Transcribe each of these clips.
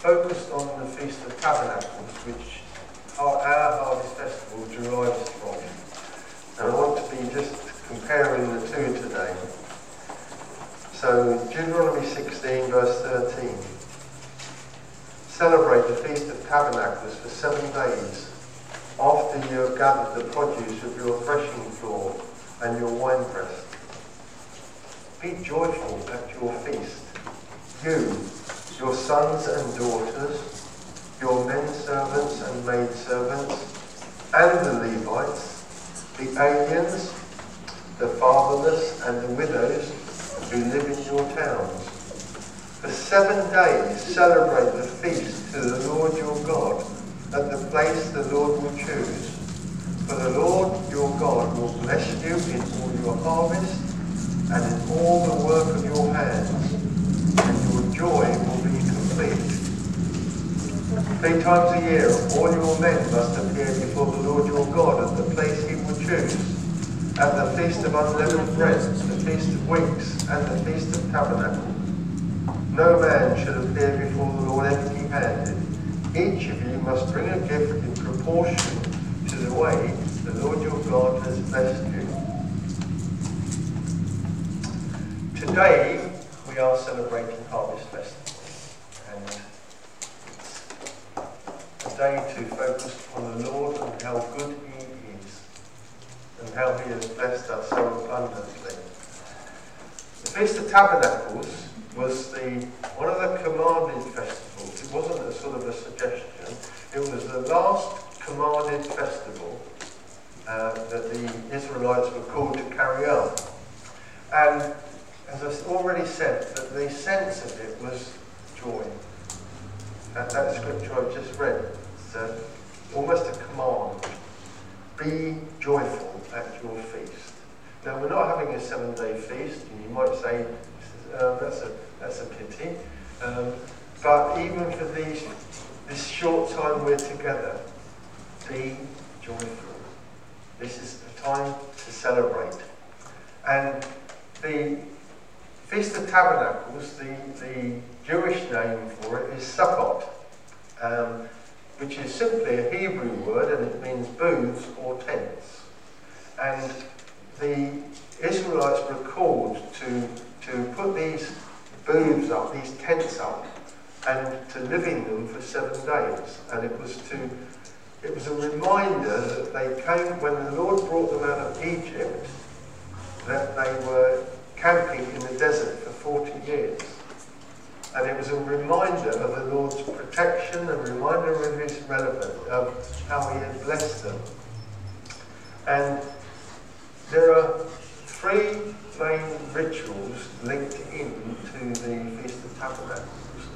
focused on the Feast of Tabernacles, which our, our Harvest Festival derives from. And I want to be just comparing the two today. So, Deuteronomy 16, verse 13. Celebrate the Feast of Tabernacles for seven days after you have gathered the produce of your threshing floor and your winepress. Be joyful at your feast, you, your sons and daughters, your men servants and maid servants, and the Levites, the aliens, the fatherless, and the widows who live in your towns. For seven days celebrate the feast to the Lord your God at the place the Lord will choose. For the Lord your God will bless you in all your harvest and in all the work of your hands, and your joy Three times a year, all your men must appear before the Lord your God at the place he will choose, at the feast of unleavened bread, the feast of weeks, and the feast of tabernacles. No man should appear before the Lord empty-handed. Each of you must bring a gift in proportion to the way the Lord your God has blessed you. Today we are celebrating Harvest Festival and to focus on the Lord and how good he is and how he has blessed us so abundantly. The Feast of Tabernacles was the one of the commanded festivals. It wasn't a sort of a suggestion. It was the last commanded festival uh, that the Israelites were called to carry out. And as I've already said, that the sense of it was joy. That, that scripture I've just read, it's a, almost a command. Be joyful at your feast. Now, we're not having a seven day feast, and you might say, um, that's, a, that's a pity. Um, but even for these, this short time we're together, be joyful. This is a time to celebrate. And the Feast of Tabernacles, the, the Jewish name for it is Sukkot, um, which is simply a Hebrew word and it means booths or tents. And the Israelites were called to to put these booths up, these tents up, and to live in them for seven days. And it was to it was a reminder that they came when the Lord brought them out of Egypt, that they were camping in the desert for 40 years. And it was a reminder of the Lord's protection, a reminder of his relevance, of how he had blessed them. And there are three main rituals linked in to the Feast of Tabernacles.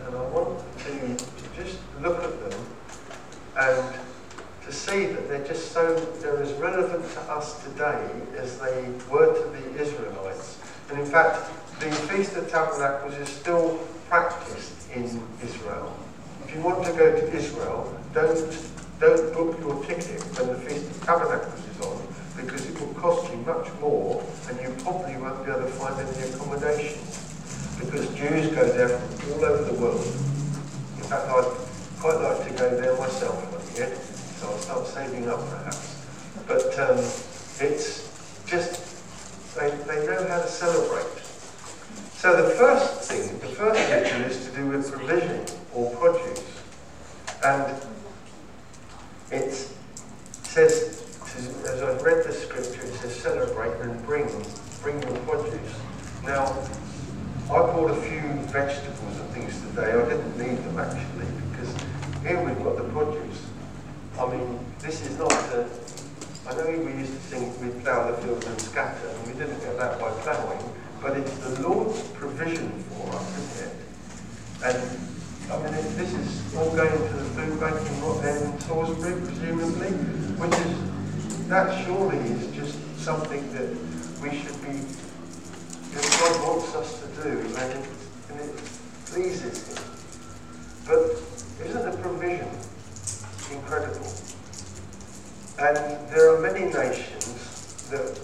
And I want to, to just look at them and to see that they're just so, they're as relevant to us today as they were to the Israelites. And in fact, the Feast of Tabernacles is still practiced in Israel. If you want to go to Israel, don't, don't book your ticket when the Feast of Tabernacles is on because it will cost you much more and you probably won't be able to find any accommodation because Jews go there from all over the world. In fact, I'd quite like to go there myself one year, so I'll start saving up perhaps. But um, it's just, they, they know how to celebrate. So the first thing, the first ritual is to do with provision or produce. And it says as I've read the scripture, it says celebrate and bring, bring your produce. Now, I bought a few vegetables and things today. I didn't need them actually because here we've got the produce. I mean, this is not a, I know we used to think we plough the fields and scatter, and we didn't get that by ploughing, but it's the Lord's provision for us, isn't it? And I mean, it, this is all going to the food bank in, in Salisbury, presumably, which is that surely is just something that we should be, that God wants us to do, and it, and it pleases Him. But isn't the provision incredible? And there are many nations that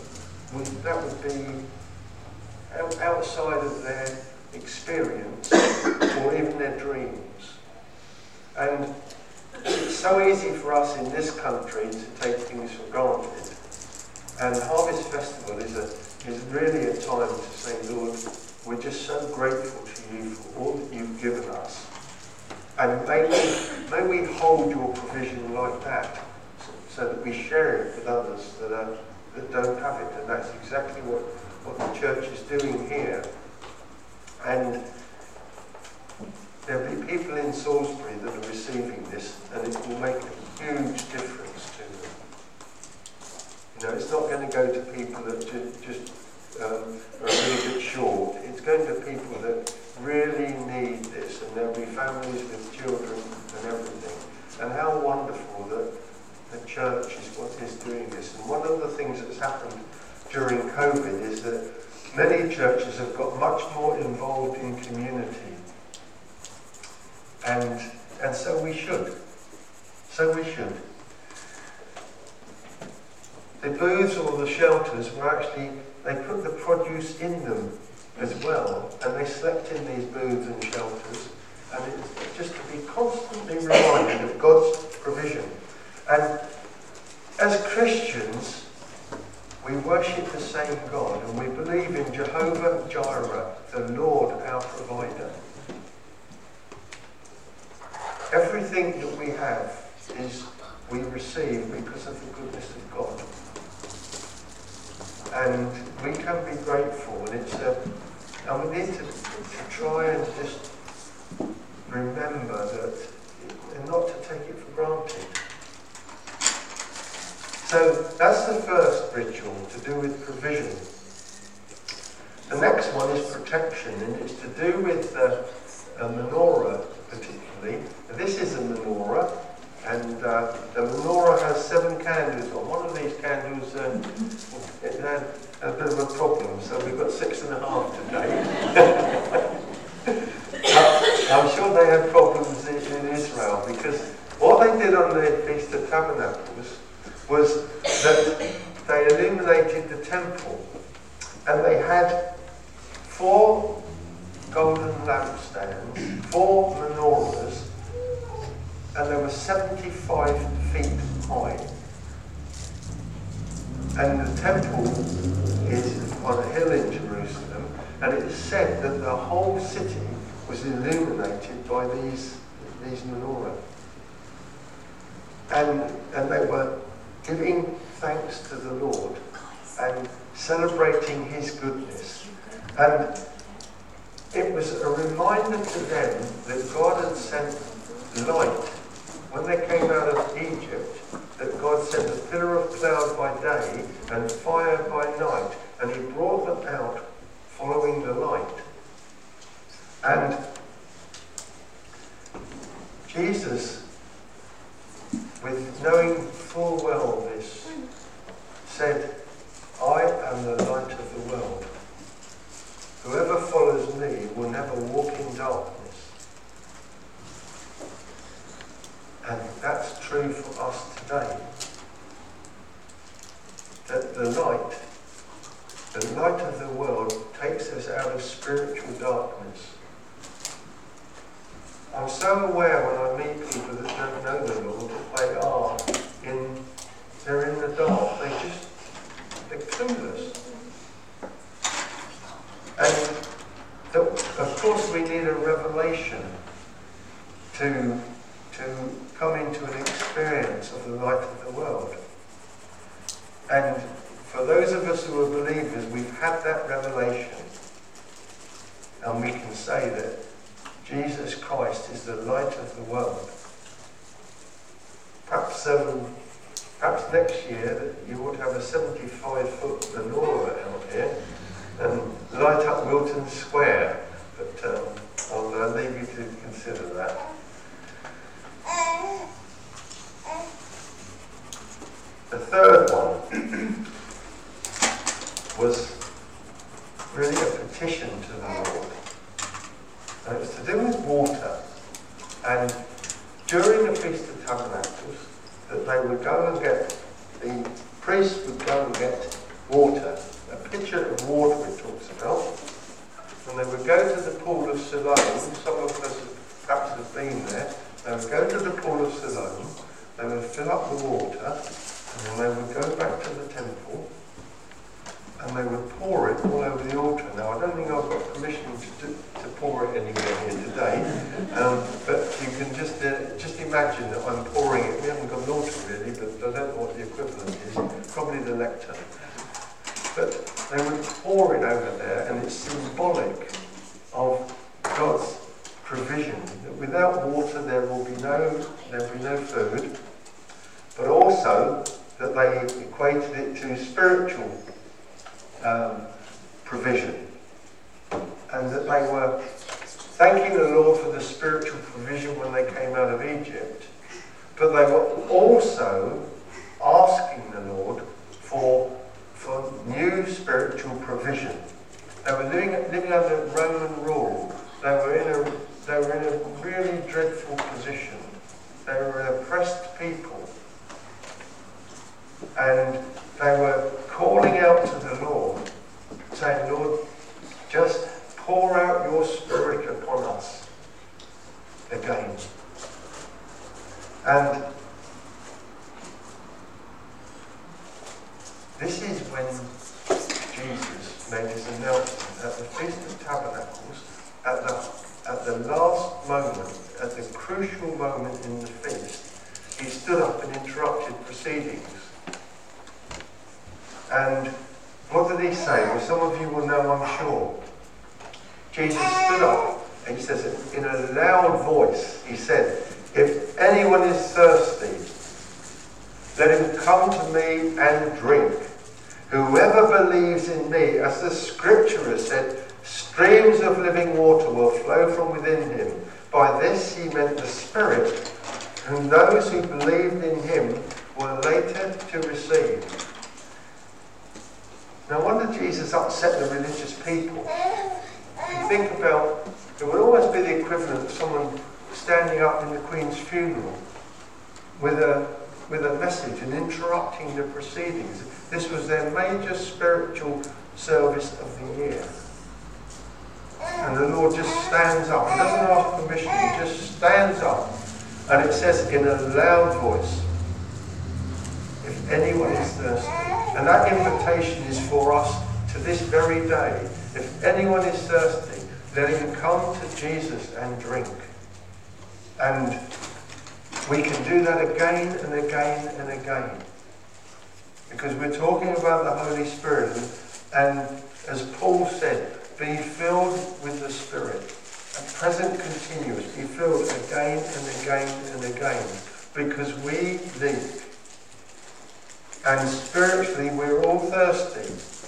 would, that would be outside of their experience or even their dreams. And it's so easy for us in this country to take things for granted. And Harvest Festival is, a, is really a time to say, Lord, we're just so grateful to you for all that you've given us. And may we, may we hold your provision like that so that we share it with others that, are, that don't have it. And that's exactly what, what the church is doing here. And there'll be people in Salisbury that are receiving this, and it will make a huge difference to them. You know, it's not going to go to people that ju- just um, are a little bit short. It's going to people that really need this, and there'll be families with children and everything. And how wonderful that the church is what is doing this. And one of the things that's happened during COVID is that many churches have got much more involved in community. And, and so we should. So we should. The booths or the shelters were actually, they put the produce in them as well, and they slept in these booths and shelters. And it's just to be constantly reminded of God's provision. And as Christians, we worship the same God and we believe in Jehovah Jireh, the Lord our provider. Everything that we have is we receive because of the goodness of God. And we can be grateful and it's a, and we need to, to try and just remember that and not to take it for granted. So that's the first ritual to do with provision. The next one is protection, and it's to do with the uh, menorah particularly. This is a menorah, and uh, the menorah has seven candles on. One of these candles um, it had a bit of a problem, so we've got six and a half today. I'm sure they had problems in, in Israel because what they did on the Feast of Tabernacles was that they illuminated the temple and they had four golden lampstands, four menorahs, and they were 75 feet high. And the temple is on a hill in Jerusalem, and it is said that the whole city was illuminated by these, these menorah. And, and they were giving thanks to the Lord and celebrating his goodness. And it was a reminder to them that God had sent light. When they came out of Egypt, that God sent a pillar of cloud by day and fire by night, and he brought them out following the light. And Jesus, with knowing full well this, said, I am the light of the world. Whoever follows me will never walk in darkness. And that's true for us today. That the light, the light of the world takes us out of spiritual darkness. I'm so aware when I meet people that don't know the Lord that they are in, they're in the dark. They just, they're clueless. And that, of course we need a revelation to, to come into an experience of the light of the world. And for those of us who are believers, we've had that revelation. And we can say that Jesus Christ is the light of the world. Perhaps, um, perhaps next year you to have a 75 foot menorah out here and light up Wilton Square. But um, I'll uh, leave you to consider that. The third one was really a petition to the Lord. And it was to do with water. And during the Feast of Tabernacles, that they would go and get, the priest would go and get water, a pitcher of water it talks about, and they would go to the pool of Siloam, some of us perhaps have been there, they would go to the pool of Siloam, they would fill up the water, and they would go back to the temple, and they would pour it all over the altar. Now, I don't think I've got permission to, to pour it anywhere here today, um, but you can just uh, just imagine that I'm pouring it. We haven't got an altar really, but I don't know what the equivalent is. Probably the lectern. But they would pour it over there, and it's symbolic of God's provision. That without water there will be no there will be no food, but also that they equated it to spiritual um, provision, and that they were thanking the Lord for the spiritual provision when they came out of Egypt, but they were also asking the Lord for for new spiritual provision. They were living, living under Roman rule. They were in a they were in a really dreadful position. They were an oppressed people. And they were calling out to the Lord, saying, Lord, just pour out your spirit upon us again. And this is when Jesus made his announcement at the Feast of Tabernacles, at the, at the last moment, at the crucial moment in the feast, he stood up and interrupted proceedings and what did he say? Well, some of you will know, I'm sure. Jesus stood up and he says in a loud voice, he said, If anyone is thirsty, let him come to me and drink. Whoever believes in me, as the scripture has said, streams of living water will flow from within him. By this he meant the Spirit, whom those who believed in him were later to receive. No wonder Jesus upset the religious people. You think about, it would almost be the equivalent of someone standing up in the Queen's funeral with a, with a message and interrupting the proceedings. This was their major spiritual service of the year. And the Lord just stands up. He doesn't ask permission, he just stands up. And it says in a loud voice, if anyone is thirsty, and that invitation is for us to this very day. If anyone is thirsty, let him come to Jesus and drink. And we can do that again and again and again. Because we're talking about the Holy Spirit. And as Paul said, be filled with the Spirit. A present continuous. Be filled again and again and again. Because we live and spiritually we're all thirsty.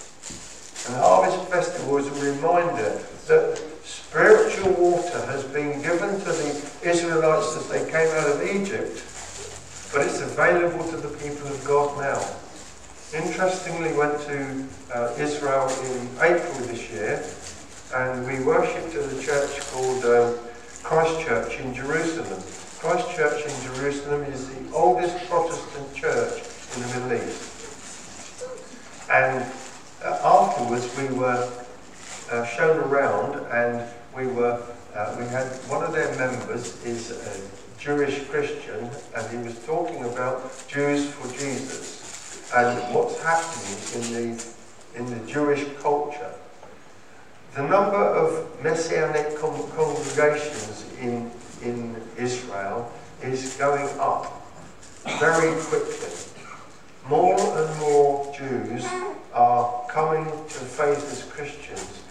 And the Harvest Festival is a reminder that spiritual water has been given to the Israelites as they came out of Egypt, but it's available to the people of God now. Interestingly, went to uh, Israel in April this year, and we worshipped at a church called um, Christ Church in Jerusalem. Christ Church in Jerusalem is the oldest Protestant church in the Middle East. And afterwards, we were uh, shown around, and we were uh, we had one of their members is a Jewish Christian, and he was talking about Jews for Jesus and what's happening in the in the Jewish culture. The number of messianic con- congregations in in Israel is going up very quickly more and more Jews are coming to faith as Christians.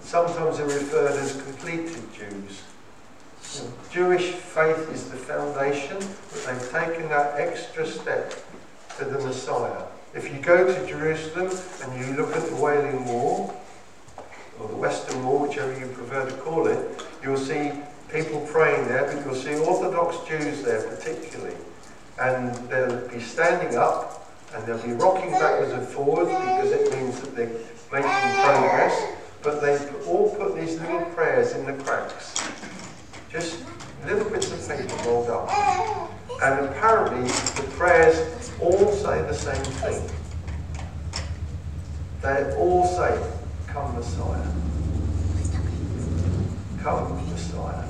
Sometimes they're referred as completed Jews. Jewish faith is the foundation, but they've taken that extra step to the Messiah. If you go to Jerusalem and you look at the Wailing Wall, or the Western Wall, whichever you prefer to call it, you'll see people praying there, but you'll see Orthodox Jews there particularly and they'll be standing up and they'll be rocking backwards and forwards because it means that they're making progress. But they all put these little prayers in the cracks, just little bits of paper rolled up. And apparently the prayers all say the same thing. They all say, Come Messiah. Come Messiah.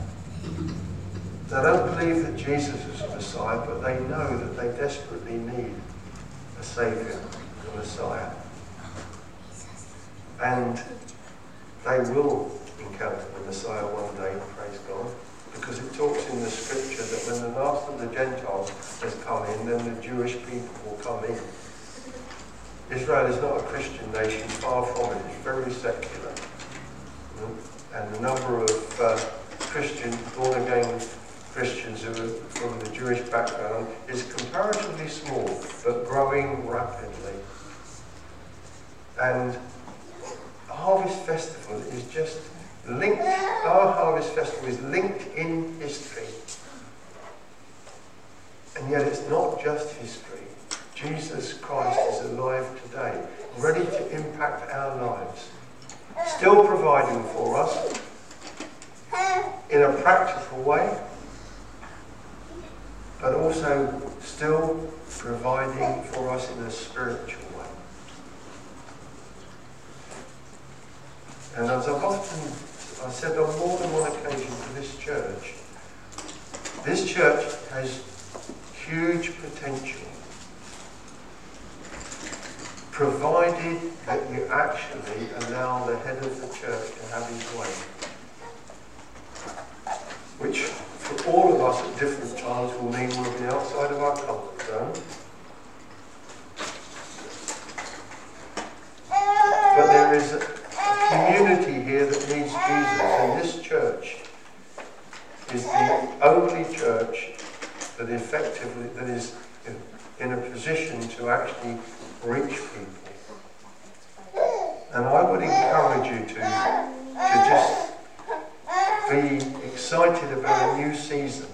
They They don't believe that Jesus is the Messiah, but they know that they desperately need a Saviour, a Messiah. And they will encounter the Messiah one day, praise God, because it talks in the scripture that when the last of the Gentiles has come in, then the Jewish people will come in. Israel is not a Christian nation, far from it. It's very secular. And the number of uh, Christian, born again Christians who are from the Jewish background is comparatively small, but growing rapidly. And Harvest Festival is just linked, our Harvest Festival is linked in history. And yet it's not just history. Jesus Christ is alive today, ready to impact our lives, still providing for us in a practical way, but also still providing for us in a spiritual way. And as I've often I said on more than one occasion to this church, this church has huge potential provided that you actually allow the head of the church to have his way. Which, us at different times, will mean we'll be outside of our comfort zone. But there is a community here that needs Jesus, and this church is the only church that effectively, that is in a position to actually reach people. And I would encourage you to, to just be excited about a new season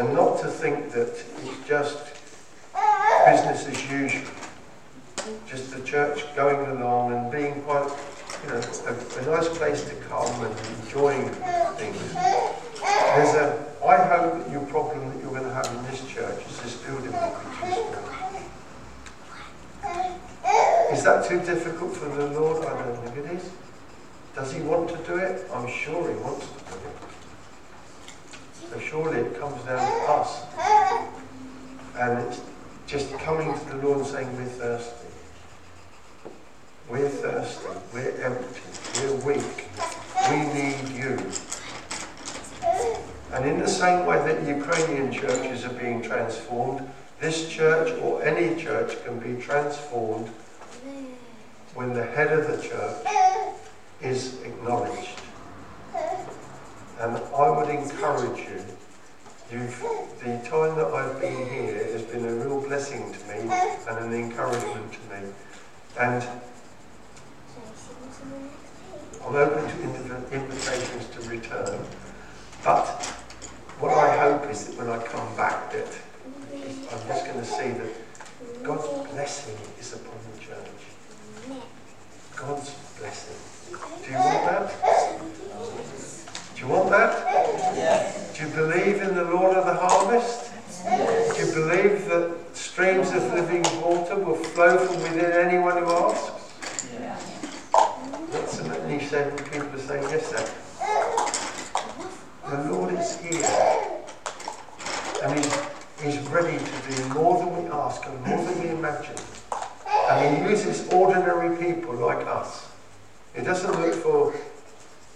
and not to think that it's just business as usual. Just the church going along and being quite, you know, a, a nice place to come and enjoying things. There's a, I hope that your problem that you're going to have in this church is this building will too. Is that too difficult for the Lord? I don't think it is. Does he want to do it? I'm sure he wants to. So surely it comes down to us. And it's just coming to the Lord and saying, We're thirsty. We're thirsty. We're empty. We're weak. We need you. And in the same way that Ukrainian churches are being transformed, this church or any church can be transformed when the head of the church is acknowledged. And I would encourage you, you've, the time that I've been here has been a real blessing to me and an encouragement to me. And I'm open to invitations to return, but what I hope is that when I come back that I'm just going to see that God's blessing is upon the church. God's blessing. Do you want that? Do you want that? Yes. Do you believe in the Lord of the harvest? Yes. Do you believe that streams of living water will flow from within anyone who asks? Yes. That's something he said, people are saying, yes, sir. The Lord is here. And he's He's ready to do more than we ask and more than we imagine. And he uses ordinary people like us. He doesn't look for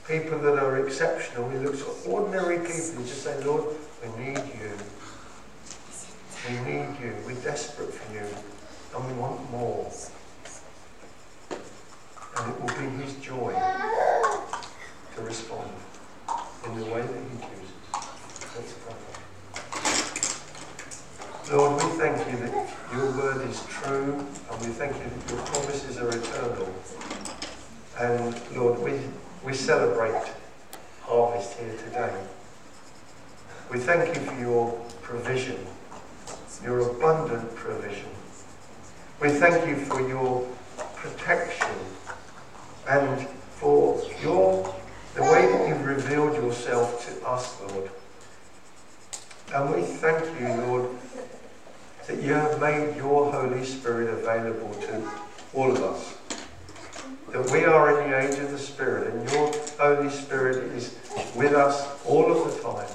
people that are exceptional. He looks for ordinary people. He just say, Lord, we need you. We need you. We're desperate for you. And we want more. And it will be his joy to respond in the way that he chooses. Let's pray. Lord, we thank you that your word is true, and we thank you that your promises are eternal. And Lord, we, we celebrate harvest here today. We thank you for your provision, your abundant provision. We thank you for your protection and for your the way that you've revealed yourself to us, Lord. And we thank you, Lord, that you have made your Holy Spirit available to all of us. That we are in the age of the Spirit and your Holy Spirit is with us all of the time.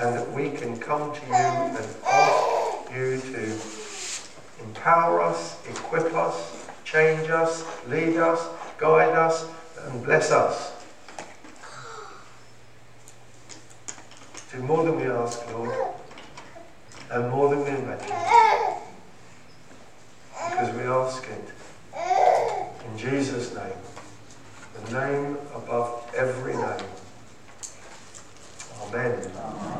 and that we can come to you and ask you to empower us, equip us, change us, lead us, guide us, and bless us. Do more than we ask, Lord, and more than we imagine. Because we ask it in Jesus' name, the name above every name. Amen.